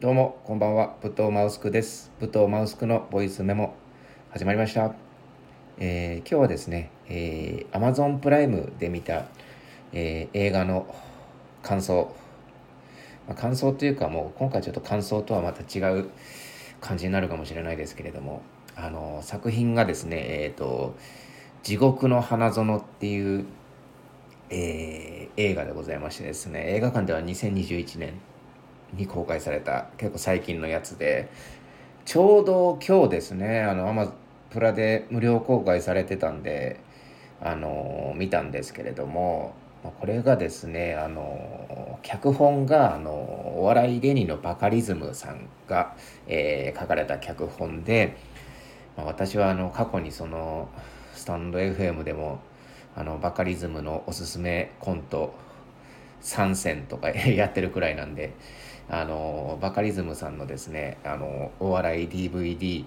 どうもこんばんは。武藤マウスクです。武藤マウスクのボイスメモ。始まりました、えー、今日はですね、えー、Amazon プライムで見た、えー、映画の感想、まあ、感想というかもう今回ちょっと感想とはまた違う感じになるかもしれないですけれどもあの作品がですねえっ、ー、と「地獄の花園」っていうえー、映画でございましてですね映画館では2021年に公開された結構最近のやつでちょうど今日ですねあのアマプラで無料公開されてたんであの見たんですけれどもこれがですねあの脚本があのお笑い芸人のバカリズムさんが、えー、書かれた脚本で、まあ、私はあの過去にそのスタンド FM でもあのバカリズムのおすすめコント3選とかやってるくらいなんであのバカリズムさんのですねあのお笑い DVD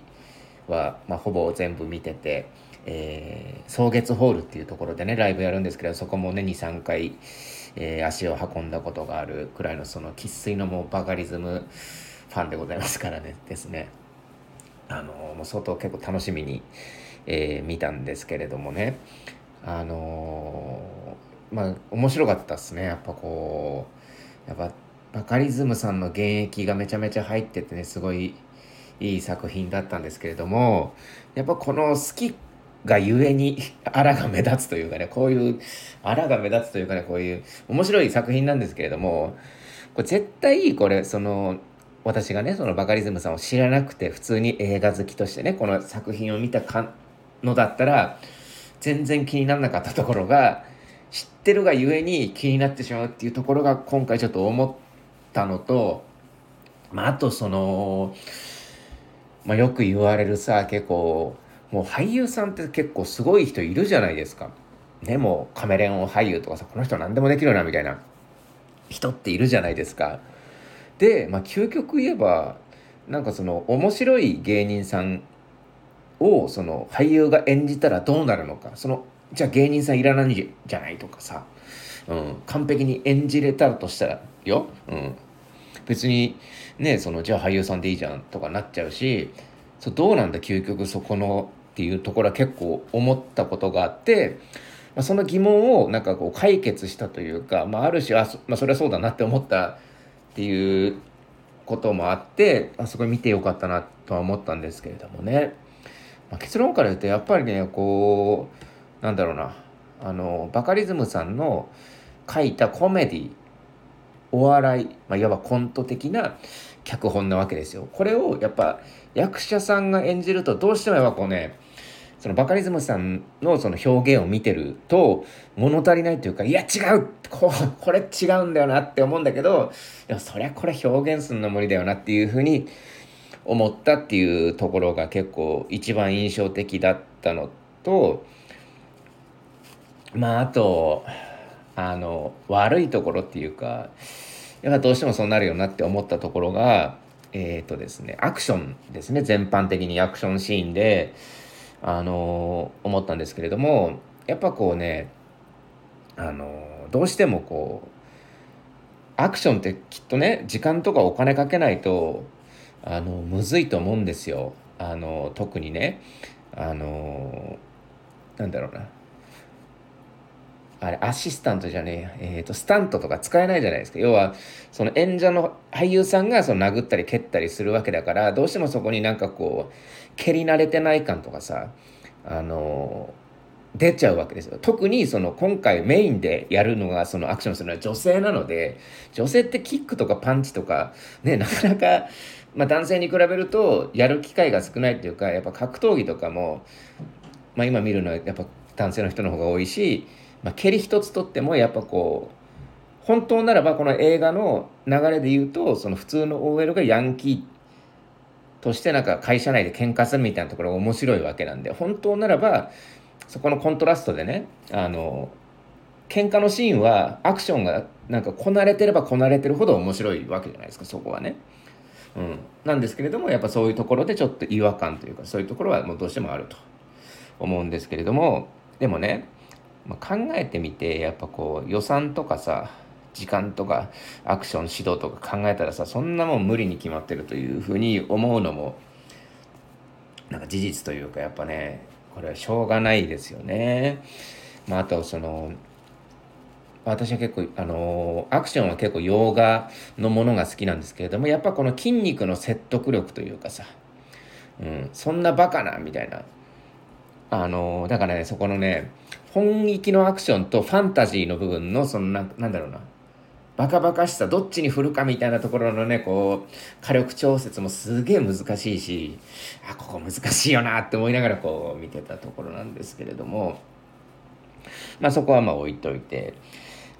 は、まあ、ほぼ全部見てて、えー、草月ホールっていうところでねライブやるんですけどそこもね23回、えー、足を運んだことがあるくらいのその生粋のもうバカリズムファンでございますからねですね。あのもう相当結構楽しみに、えー、見たんですけれどもね。あのまあ面白かったっすね。やっぱこうやっぱバカリズムさんの現役がめちゃめちゃ入っててねすごいいい作品だったんですけれどもやっぱこの好きがゆえに あらが目立つというかねこういうあらが目立つというかねこういう面白い作品なんですけれどもこれ絶対これその私がねそのバカリズムさんを知らなくて普通に映画好きとしてねこの作品を見たかのだったら全然気にならなかったところが知ってるがゆえに気になってしまうっていうところが今回ちょっと思ってたのと、まあ、あとその、まあ、よく言われるさ結構もう俳優さんって結構すごい人いるじゃないですか。ねもうカメレオン俳優とかさこの人何でもできるなみたいな人っているじゃないですか。で、まあ、究極言えばなんかその面白い芸人さんをその俳優が演じたらどうなるのかそのじゃあ芸人さんいらないじゃないとかさ、うん、完璧に演じれたとしたらよ、うん、別にねそのじゃあ俳優さんでいいじゃんとかなっちゃうしそどうなんだ究極そこのっていうところは結構思ったことがあって、まあ、その疑問をなんかこう解決したというか、まあ、ある種あそ,、まあ、それはそうだなって思ったっていうこともあってあそこ見てよかったなとは思ったんですけれどもね。まあ、結論から言うとやっぱりねこうなんだろうな。あのバカリズムさんの書いたコメディお笑い、まあ、いわばコント的な脚本なわけですよ。これをやっぱ役者さんが演じるとどうしてもやっぱこうねそのバカリズムさんのその表現を見てると物足りないというかいや違うここれ違うんだよなって思うんだけどいやそりゃこれ表現するの無理だよなっていうふうに思ったっていうところが結構一番印象的だったのとまああとあの悪いところっていうかやっぱどうしてもそうなるよなって思ったところがえっ、ー、とですねアクションですね。全般的にアクションシーンであの思ったんですけれどもやっぱこうねあのどうしてもこうアクションってきっとね時間とかお金かけないとあのむずいと思うんですよ。あの特にねあのなんだろうな。あれアシスタントじゃねええーと、スタントとか使えないじゃないですか。要はその演者の俳優さんがその殴ったり蹴ったりするわけだからどうしてもそこになんかこう蹴り慣れてない感とかさあの出ちゃうわけですよ。特にその今回メインでやるのがそのアクションするのは女性なので女性ってキックとかパンチとかね なかなかまあ、男性に比べるとやる機会が少ないっていうかやっぱ格闘技とかも、まあ、今見るのはやっぱ男性の人の方が多いし、まあ、蹴り一つとってもやっぱこう本当ならばこの映画の流れで言うとその普通の OL がヤンキーとしてなんか会社内で喧嘩するみたいなところが面白いわけなんで本当ならばそこのコントラストでねあの喧嘩のシーンはアクションがなんかこなれてればこなれてるほど面白いわけじゃないですかそこはね。うん、なんですけれどもやっぱそういうところでちょっと違和感というかそういうところはもうどうしてもあると思うんですけれどもでもね、まあ、考えてみてやっぱこう予算とかさ時間とかアクション指導とか考えたらさそんなもん無理に決まってるというふうに思うのもなんか事実というかやっぱねこれはしょうがないですよね。まあ、あとその私は結構あのアクションは結構洋画のものが好きなんですけれどもやっぱこの筋肉の説得力というかさ、うん、そんなバカなみたいなあのだからねそこのね本域のアクションとファンタジーの部分のそのななんだろうな。バカバカしさどっちに振るかみたいなところのねこう火力調節もすげえ難しいしあここ難しいよなって思いながらこう見てたところなんですけれども。まあそこはまあ置いといて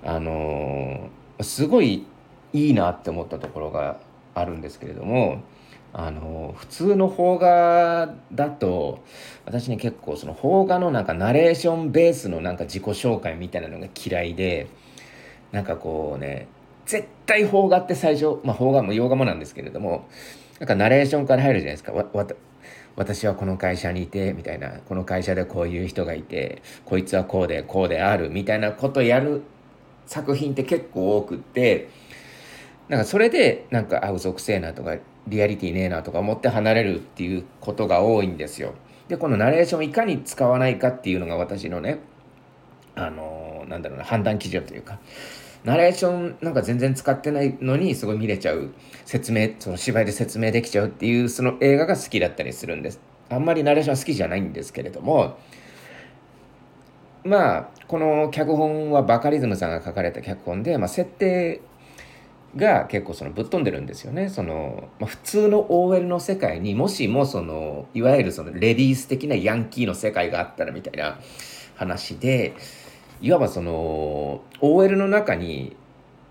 あのー、すごいいいなって思ったところがあるんですけれども。あの普通の邦画だと私ね結構その邦画のなんかナレーションベースのなんか自己紹介みたいなのが嫌いでなんかこうね絶対邦画って最初まあ邦画も洋画もなんですけれどもなんかナレーションから入るじゃないですか。わわ私はこの会社にいてみたいなこの会社でこういう人がいてこいつはこうでこうであるみたいなことやる作品って結構多くってなんかそれでなんかあ嘘くせえなとかリアリティねえなとか思って離れるっていうことが多いんですよ。でこのナレーションをいかに使わないかっていうのが私のねあのー、なんだろうな判断基準というかナレーションなんか全然使ってないのにすごい見れちゃう説明その芝居で説明できちゃうっていうその映画が好きだったりするんですあんまりナレーション好きじゃないんですけれどもまあこの脚本はバカリズムさんが書かれた脚本で、まあ、設定が結構そのぶっ飛んでるんですよね。その、まあ、普通の OL の世界にもしもそのいわゆるそのレディース的なヤンキーの世界があったらみたいな話でいわばその OL の中に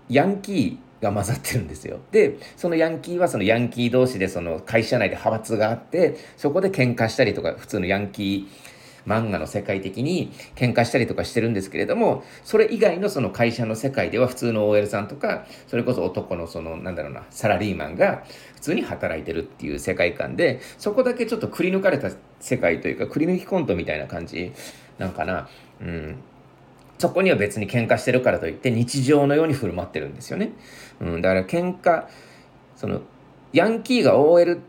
ヤンキーが混ざってるんですよ。でそのヤンキーはそのヤンキー同士でその会社内で派閥があってそこで喧嘩したりとか普通のヤンキー漫画の世界的に喧嘩したりとかしてるんですけれどもそれ以外のその会社の世界では普通の OL さんとかそれこそ男のそのなんだろうなサラリーマンが普通に働いてるっていう世界観でそこだけちょっとくり抜かれた世界というかくり抜きコントみたいな感じなんかな。うん。そこには別に喧嘩してるからといって日常のように振る舞ってるんですよね。うん、だから喧嘩そのヤンキーが OL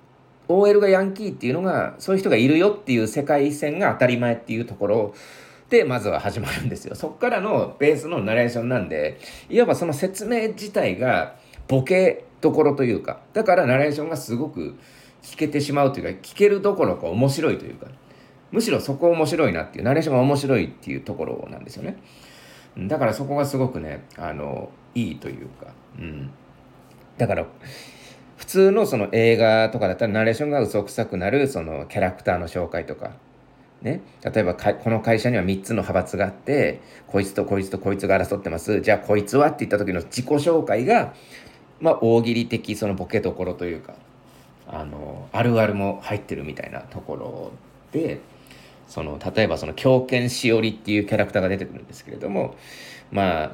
OL がヤンキーっていうのがそういう人がいるよっていう世界線が当たり前っていうところ。でまずは始まるんですよ。そっからのベースのナレーションなんでいわばその説明自体がボケどころというかだからナレーションがすごく聞けてしまうというか聞けるどころか面白いというかむしろそこ面白いなっていうナレーションが面白いっていうところなんですよね。だからそこがすごくねあのいいというか。うん。だから普通のその映画とかだったらナレーションが嘘くさくなるそのキャラクターの紹介とか。ね、例えばこの会社には3つの派閥があってこいつとこいつとこいつが争ってます。じゃあこいつはって言った時の自己紹介がまあ大喜利的そのボケどころというかあのあるあるも入ってるみたいなところでその例えばその狂犬しおりっていうキャラクターが出てくるんですけれどもまあ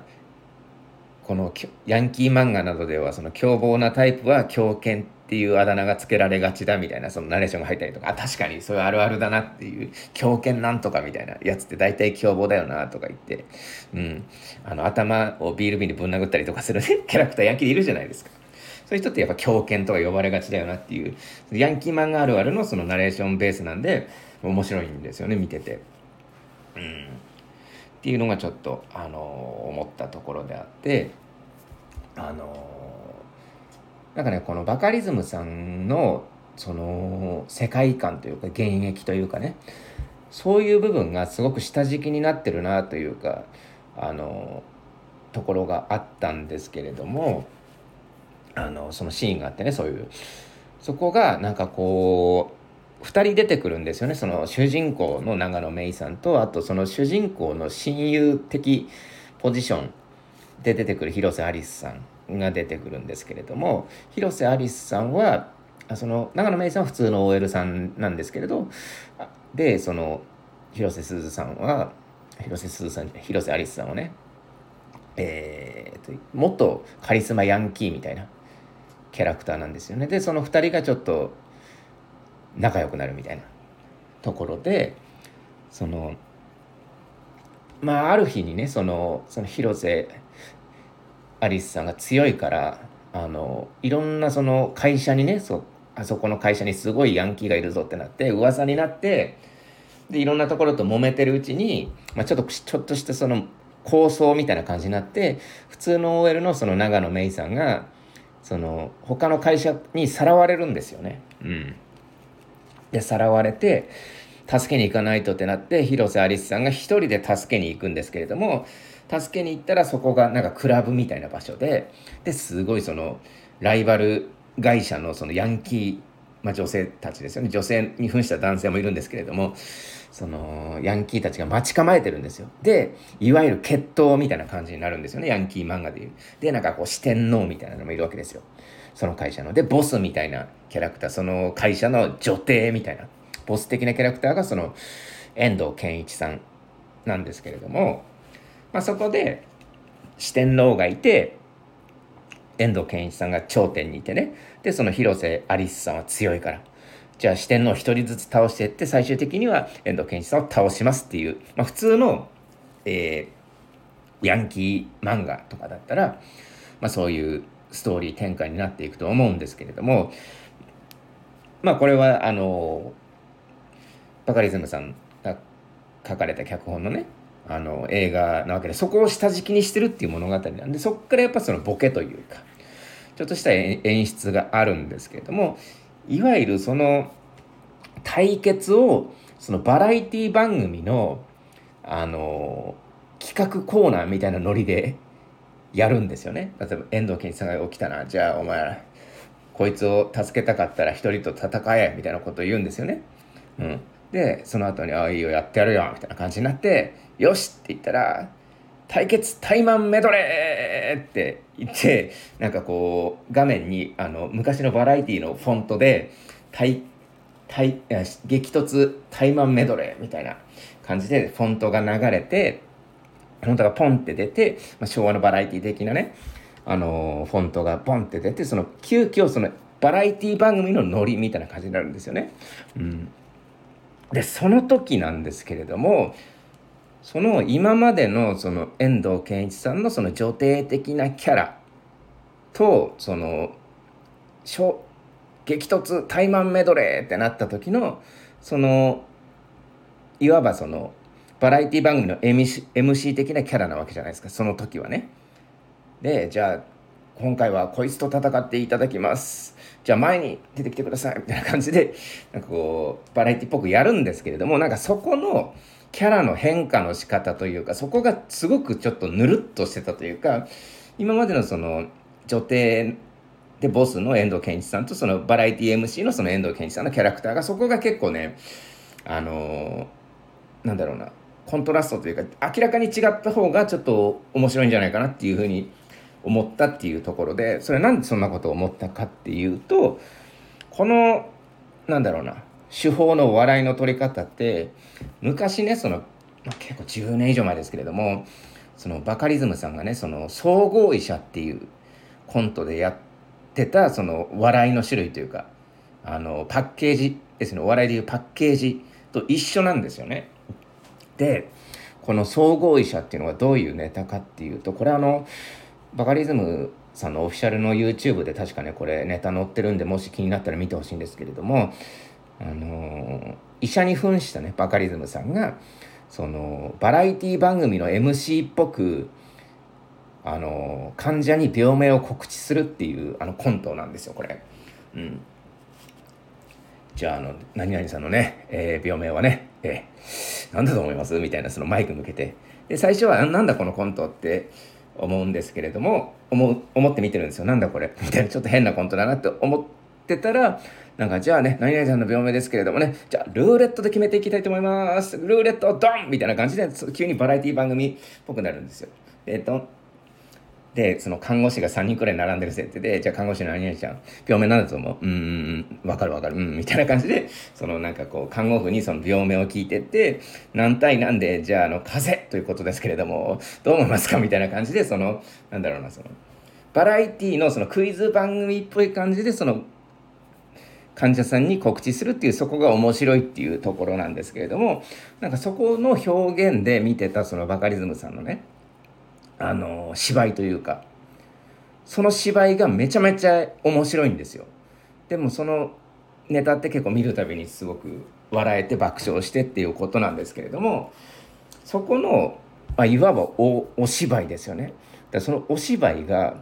このヤンキー漫画などではその凶暴なタイプは狂犬っていうあだ名がつけられがちだみたいなそのナレーションが入ったりとかあ確かにそれあるあるだなっていう狂犬なんとかみたいなやつって大体凶暴だよなとか言って、うん、あの頭をビール瓶でぶん殴ったりとかする、ね、キャラクターヤンキーでいるじゃないですか。そういう人ってやっぱ狂犬とか呼ばれがちだよなっていうヤンキー漫画あるあるのそのナレーションベースなんで面白いんですよね見てて。うんっていうのがちょっと、あの思ったところであってあのなんかねこのバカリズムさんのその世界観というか現役というかねそういう部分がすごく下敷きになってるなというかあのところがあったんですけれどもあのそのシーンがあってねそういう。そこがなんかこう2人出てくるんですよねその主人公の長野芽郁さんとあとその主人公の親友的ポジションで出てくる広瀬アリスさんが出てくるんですけれども広瀬アリスさんはその長野芽郁さんは普通の OL さんなんですけれどでその広瀬すずさんは広瀬すずさん広瀬アリスさんはねえーと、と元カリスマヤンキーみたいなキャラクターなんですよね。でその2人がちょっと仲良くなるみたいなところでそのまあある日にねそのその広瀬アリスさんが強いからあのいろんなその会社にねそあそこの会社にすごいヤンキーがいるぞってなって噂になってでいろんなところと揉めてるうちに、まあ、ちょっとちょっとしたその構想みたいな感じになって普通の OL のその長野芽衣さんがその他の会社にさらわれるんですよね。うん、でさらわれて助けに行かないとってなって広瀬アリスさんが一人で助けに行くんですけれども助けに行ったらそこがなんかクラブみたいな場所でですごいそのライバル会社のそのヤンキー、まあ、女性たちですよね。女性に扮した男性もいるんですけれどもそのヤンキーたちが待ち構えてるんですよ。でいわゆる決闘みたいな感じになるんですよね。ヤンキー漫画でいう。でなんかこう四天王みたいなのもいるわけですよ。その会社の。でボスみたいなキャラクター。その会社の女帝みたいな。ボス的なキャラクターがその遠藤憲一さんなんですけれどもまあ、そこで四天王がいて遠藤憲一さんが頂点にいてね。でその広瀬アリスさんは強いから。じゃあ四天王一人ずつ倒していって最終的には遠藤憲一さんを倒しますっていう、まあ、普通の、えー、ヤンキー漫画とかだったら、まあ、そういうストーリー展開になっていくと思うんですけれども。まあこれはあのバカリズムさんが書かれた脚本のねあの映画なわけでそこを下敷きにしてるっていう物語なんでそこからやっぱそのボケというかちょっとした演出があるんですけれどもいわゆるその対決をそのバラエティ番組のあの企画コーナーみたいなノリでやるんですよね。例えば遠藤健一さんが起きたなじゃあお前らこいつを助けたかったら一人と戦えみたいなことを言うんですよね。うん、でその後に「ああいいよやってやるよ」みたいな感じになってよしって言ったら、対決タイマンメドレーって言って、なんかこう、画面に、あの、昔のバラエティのフォントで、対、対、激突タイマンメドレーみたいな感じでフォントが流れて、フォントがポンって出て、まあ、昭和のバラエティ的なね、あの、フォントがポンって出て、その、急遽その、バラエティ番組のノリみたいな感じになるんですよね。うん。で、その時なんですけれども、その今までのその遠藤憲一さんのその女帝的なキャラとその激突タイマンメドレーってなった時のそのいわばそのバラエティ番組の MC, MC 的なキャラなわけじゃないですかその時はね。でじゃあ今回はこいつと戦っていただきます。じゃあ前に出てきてくださいみたいな感じでなんかこうバラエティっぽくやるんですけれどもなんかそこのキャラの変化の仕方というかそこがすごくちょっとぬるっとしてたというか今までのその女帝でボスの遠藤憲一さんとそのバラエティ MC のその遠藤憲一さんのキャラクターがそこが結構ねあのー、なんだろうなコントラストというか明らかに違った方がちょっと面白いんじゃないかなっていうふうに思ったっていうところでそれなんでそんなことを思ったかっていうとこのなんだろうな手法の笑いの取り方って昔ねその、まあ、結構10年以上前ですけれどもそのバカリズムさんがねその総合医者っていうコントでやってたその笑いの種類というかあのパッケージですねお笑いでいうパッケージと一緒なんですよね。でこの総合医者っていうのはどういうネタかっていうとこれあのバカリズムさんのオフィシャルの YouTube で確かねこれネタ載ってるんでもし気になったら見てほしいんですけれどもあの医者に扮したねバカリズムさんがそのバラエティ番組の MC っぽくあの患者に病名を告知するっていうあのコントなんですよこれ。うん、じゃああの何々さんのね、えー、病名はね、えー、何だと思います？みたいなそのマイク向けて。で最初はなんだこのコントって思うんですけれども思思って見てるんですよ。なんだこれ？みたいなちょっと変なコントだなって思ってってたらなんかじゃあね、何々さんの病名ですけれどもね、じゃあルーレットで決めていきたいと思います。ルーレットドンみたいな感じで、急にバラエティ番組っぽくなるんですよ。で、ドン。で、その看護師が3人くらい並んでる設定で、じゃあ看護師の何々ちゃん、病名なんだと思ううん、わかるわかる、うん、みたいな感じで、そのなんかこう、看護婦にその病名を聞いてって、何対何で、じゃああの、風邪ということですけれども、どう思いますかみたいな感じで、その、なんだろうな、その、バラエティのそのクイズ番組っぽい感じで、その、患者さんに告知するっていうそこが面白いっていうところなんですけれどもなんかそこの表現で見てたそのバカリズムさんのねあの芝居というかその芝居がめちゃめちゃ面白いんですよ。でもそのネタって結構見るたびにすごく笑えて爆笑してっていうことなんですけれどもそこの、まあ、いわばおお芝居ですよね。だそのお芝居が、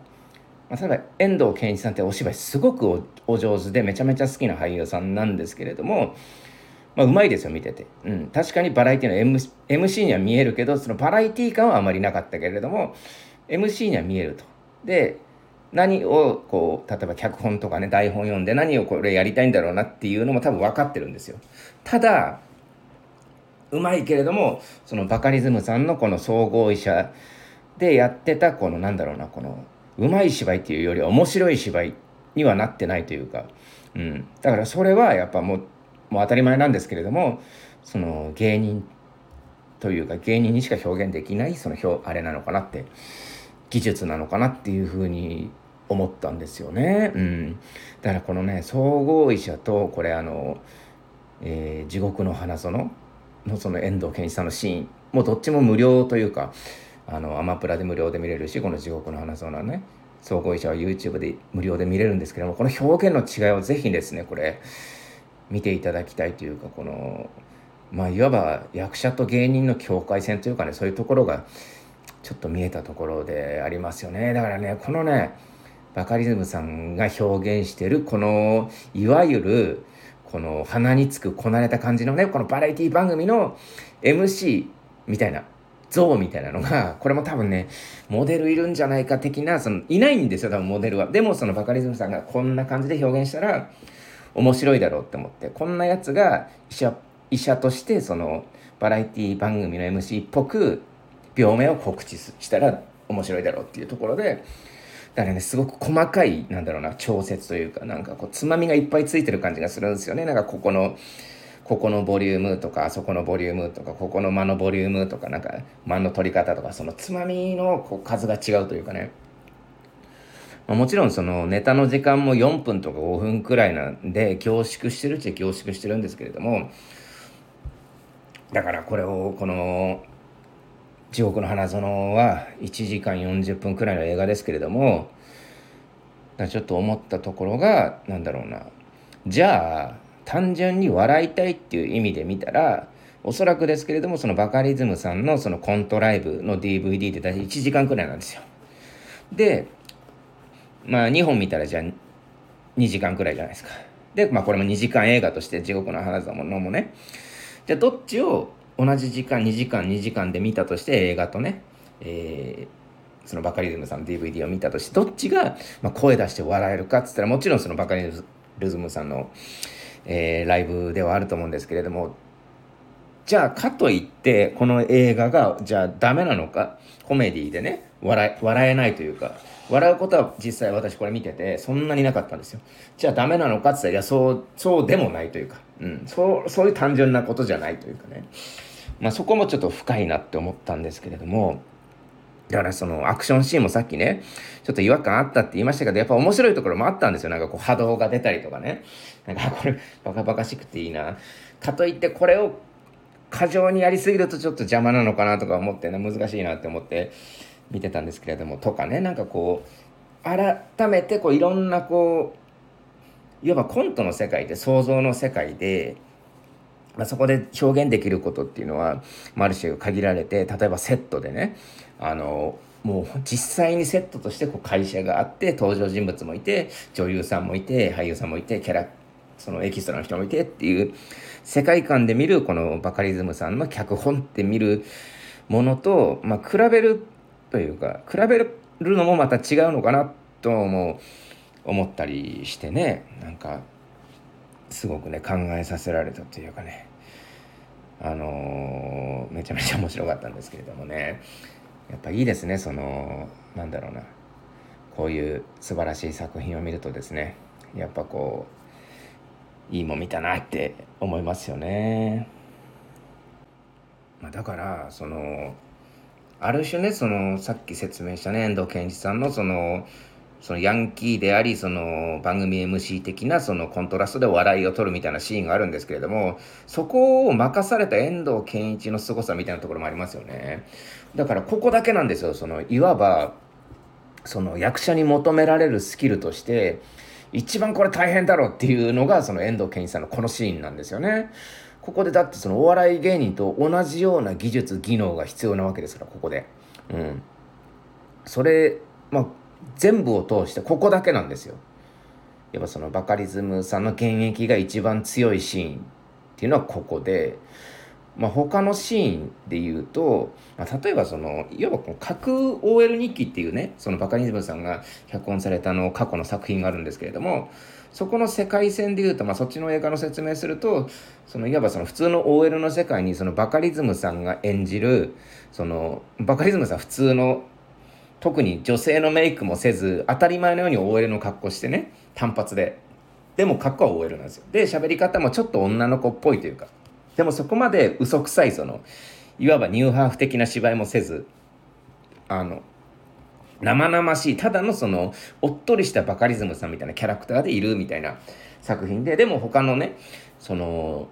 まあ、例えば遠藤憲一さんってお芝居すごくお上手でめちゃめちゃ好きな俳優さんなんですけれどもまあ、うまいですよ見てて、うん、確かにバラエティの MC, MC には見えるけどそのバラエティ感はあまりなかったけれども MC には見えると。で何をこう例えば脚本とかね台本読んで何をこれやりたいんだろうなっていうのも多分分かってるんですよ。ただうまいけれどもそのバカリズムさんのこの総合医者でやってたこのなんだろうなこのうまい芝居っていうよりは面白い芝居にはなってないというか、うん、だからそれはやっぱもうもう当たり前なんですけれどもその芸人というか芸人にしか表現できないその表あれなのかなって技術なのかなっていうふうに思ったんですよね。うん、だからこのね総合医者とこれあの、えー、地獄の花園のその遠藤憲一さんのシーンもうどっちも無料というかあのアマプラで無料で見れるしこの地獄の花園はね。総合医者は YouTube で無料で見れるんですけどもこの表現の違いをぜひですねこれ見ていただきたいというかこのまあいわば役者と芸人の境界線というかねそういうところがちょっと見えたところでありますよね。だからねこのねバカリズムさんが表現してるこのいわゆるこの鼻につくこなれた感じのねこのバラエティ番組の MC みたいな像みたいなのがこれも多分ねモデルいるんじゃないか的なそのいないんですよ多分モデルは。でもそのバカリズムさんがこんな感じで表現したら面白いだろうって思って。こんなやつが医者医者としてそのバラエティ番組の MC っぽく病名を告知したら面白いだろうっていうところでだからねすごく細かいなんだろうな調節というかなんかこうつまみがいっぱいついてる感じがするんですよね。なんかここのここのボリュームとかあそこのボリュームとかここの間のボリュームとかなんか間の取り方とかそのつまみのこう数が違うというかね。まあ、もちろんそのネタの時間も4分とか5分くらいなんで凝縮してるっちゃ凝縮してるんですけれどもだからこれをこの「地獄の花園」は1時間40分くらいの映画ですけれどもちょっと思ったところがなんだろうな。じゃあ単純に笑いたいっていう意味で見たらおそらくですけれどもそのバカリズムさんのそのコントライブの DVD って大体1時間くらいなんですよ。でまあ2本見たらじゃあ2時間くらいじゃないですか。で、まあこれも2時間映画として地獄の花園もね。じゃあどっちを同じ時間2時間2時間で見たとして映画とね、えー、そのバカリズムさんの DVD を見たとしてどっちが、ま、声出して笑えるかっつったらもちろんそのバカリズムさんの、えー、ライブではあると思うんですけれどもじゃあかといってこの映画がじゃあダメなのか？コメディでね笑笑えないというか。笑うことは実際私これ見ててそんなになかったんですよ。じゃあダメなのか？って言ったらいやそうそうでもないというか、うん、そうそういう単純なことじゃないというかね。まあそこもちょっと深いなって思ったんですけれども。だからそのアクションシーンもさっきね、ちょっと違和感あったって言いましたけど、やっぱ面白いところもあったんですよ。なんかこう波動が出たりとかね。なんかこれバカバカしくていいな。かといってこれを過剰にやりすぎるとちょっと邪魔なのかなとか思ってね、難しいなって思って見てたんですけれども、とかね、なんかこう、改めてこういろんなこう、いわばコントの世界で想像の世界で、まあ、そこで表現できることっていうのは、まあ、ある種限られて例えばセットでねあのもう実際にセットとしてこう会社があって登場人物もいて女優さんもいて俳優さんもいてキャラそのエキストラの人もいてっていう世界観で見るこのバカリズムさんの脚本って見るものと、まあ、比べるというか比べるのもまた違うのかなとも思ったりしてね。なんかすごくね考えさせられたというかね。あのー、めちゃめちゃ面白かったんですけれどもね。やっぱいいですねそのなんだろうな。こういう素晴らしい作品を見るとですね。やっぱこういいもん見たなって思いますよね。まあ、だからそのある種ねそのさっき説明したね遠藤憲一さんのそのそのヤンキーでありその番組 MC 的なそのコントラストで笑いを取るみたいなシーンがあるんですけれどもそこを任された遠藤憲一の凄さみたいなところもありますよねだからここだけなんですよそのいわばその役者に求められるスキルとして一番これ大変だろうっていうのがその遠藤憲一さんのこのシーンなんですよね。ここでだってそのお笑い芸人と同じような技術技能が必要なわけですからここで。うん。それまあ全部を通してここだけなんですよ。やっぱそのバカリズムさんの現役が一番強いシーンっていうのはここで。まあ、他のシーンで言うと、まあ、例えばそのいわばこの架空 OL 日記っていうねそのバカリズムさんが脚本されたの過去の作品があるんですけれどもそこの世界線で言うと、まあ、そっちの映画の説明するとそのいわばその普通の OL の世界にそのバカリズムさんが演じるそのバカリズムさん普通の特に女性のメイクもせず当たり前のように OL の格好してね単発で。でも格好は OL なんですよ。で喋り方もちょっと女の子っぽいというか。でもそこまで嘘くさいそのいわばニューハーフ的な芝居もせずあの生々しいただのそのおっとりしたバカリズムさんみたいなキャラクターでいるみたいな作品ででも他のねその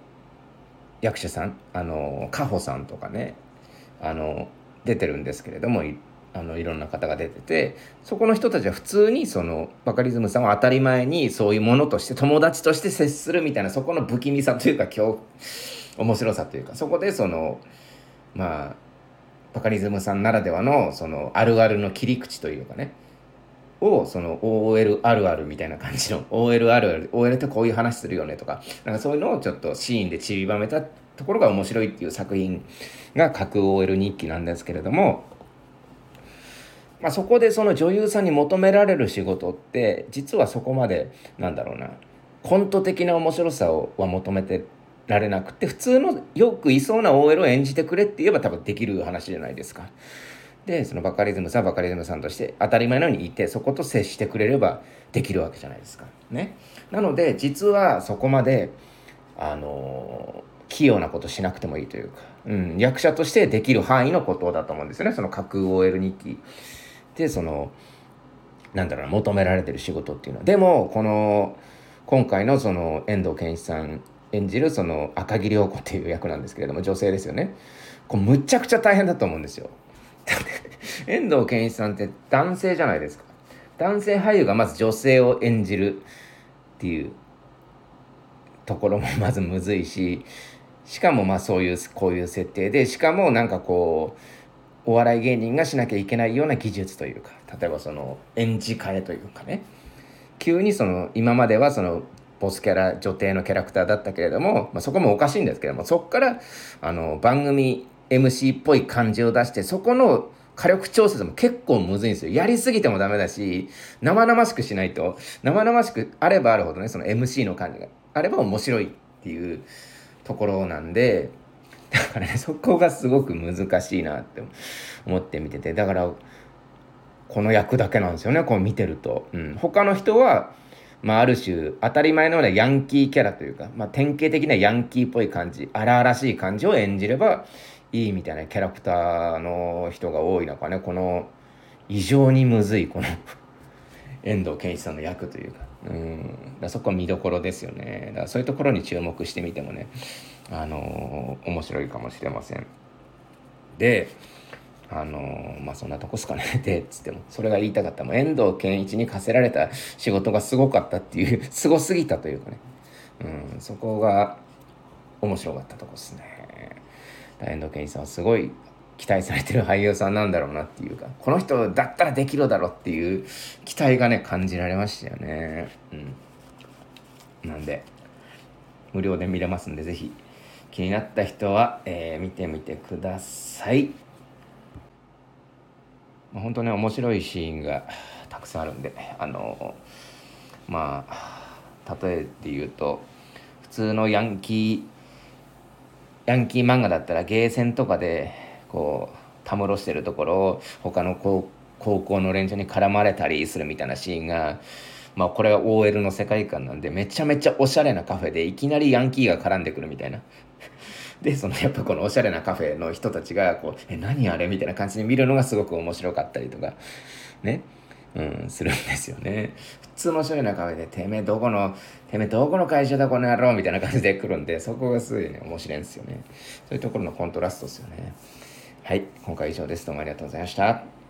役者さんあのカホさんとかねあの出てるんですけれどもあのいろんな方が出ててそこの人たちは普通にそのバカリズムさんは当たり前にそういうものとして友達として接するみたいなそこの不気味さというか今日面白さというかそこでそのまあバカリズムさんならではのそのあるあるの切り口というかねをその OL あるあるみたいな感じの OL あるある OL ってこういう話するよねとかなんかそういうのをちょっとシーンで散りばめたところが面白いっていう作品が架空 OL 日記なんですけれども、まあ、そこでその女優さんに求められる仕事って実はそこまでなんだろうなコント的な面白さをは求めてられなくて普通のよくいそうな OL を演じてくれって言えば多分できる話じゃないですか。でそのバカリズムさんバカリズムさんとして当たり前のようにいてそこと接してくれればできるわけじゃないですか。ね、なので実はそこまであの器用なことしなくてもいいというか、うん、役者としてできる範囲のことだと思うんですよねその架空 OL 日記でそのなんだろうな求められてる仕事っていうのは。でもこの今回のその遠藤憲一さん演じるその赤木涼子っていう役なんですけれども女性ですよね。こうむちゃくちゃ大変だと思うんですよ。遠藤憲一さんって男性じゃないですか。男性俳優がまず女性を演じるっていうところもまずむずいししかもまあそういうこういう設定でしかもなんかこうお笑い芸人がしなきゃいけないような技術というか例えばその演じ替えというかね。急にその今まではそのボスキャラ女帝のキャラクターだったけれども、まあ、そこもおかしいんですけどもそこからあの番組 MC っぽい感じを出してそこの火力調節も結構むずいんですよ。やりすぎてもダメだし、生々しくしないと、生々しくあればあるほどね、その MC の感じがあれば面白いっていうところなんで、だからね、そこがすごく難しいなって思って見てて、だから、この役だけなんですよね、こう見てると。うん。他の人は、まあ、ある種当たり前のようなヤンキーキャラというか、まあ、典型的なヤンキーっぽい感じ荒々しい感じを演じればいいみたいなキャラクターの人が多い中ね。この異常にむずいこの遠藤憲一さんの役というか。うん。だそこは見どころですよね。だからそういうところに注目してみてもねあのー、面白いかもしれません。であのまあそんなとこっすかね。でつってもそれが言いたかった。もう遠藤憲一に課せられた仕事がすごかったっていう すごすぎたというかね、うん、そこが面白かったとこですね。遠藤憲一さんはすごい期待されてる俳優さんなんだろうなっていうかこの人だったらできるだろうっていう期待がね感じられましたよね。うん。なんで無料で見れますんで是非気になった人は、えー、見てみてください。まあ、本当ね面白いシーンがたくさんあるんであのまあ例えて言うと普通のヤンキーヤンキー漫画だったらゲーセンとかでこうたむろしてるところを他の高校の連中に絡まれたりするみたいなシーンがまあこれは OL の世界観なんでめちゃめちゃおしゃれなカフェでいきなりヤンキーが絡んでくるみたいな。でそのやっぱこのおしゃれなカフェの人たちがこう「え何あれ?」みたいな感じに見るのがすごく面白かったりとかねうん、するんですよね。普通のおしゃれなカフェで、てめえどこの、てめえどこの会社だこの野郎みたいな感じで来るんで、そこがすごいね、面白いんですよね。そういうところのコントラストですよね。はい、今回以上です。どうもありがとうございました。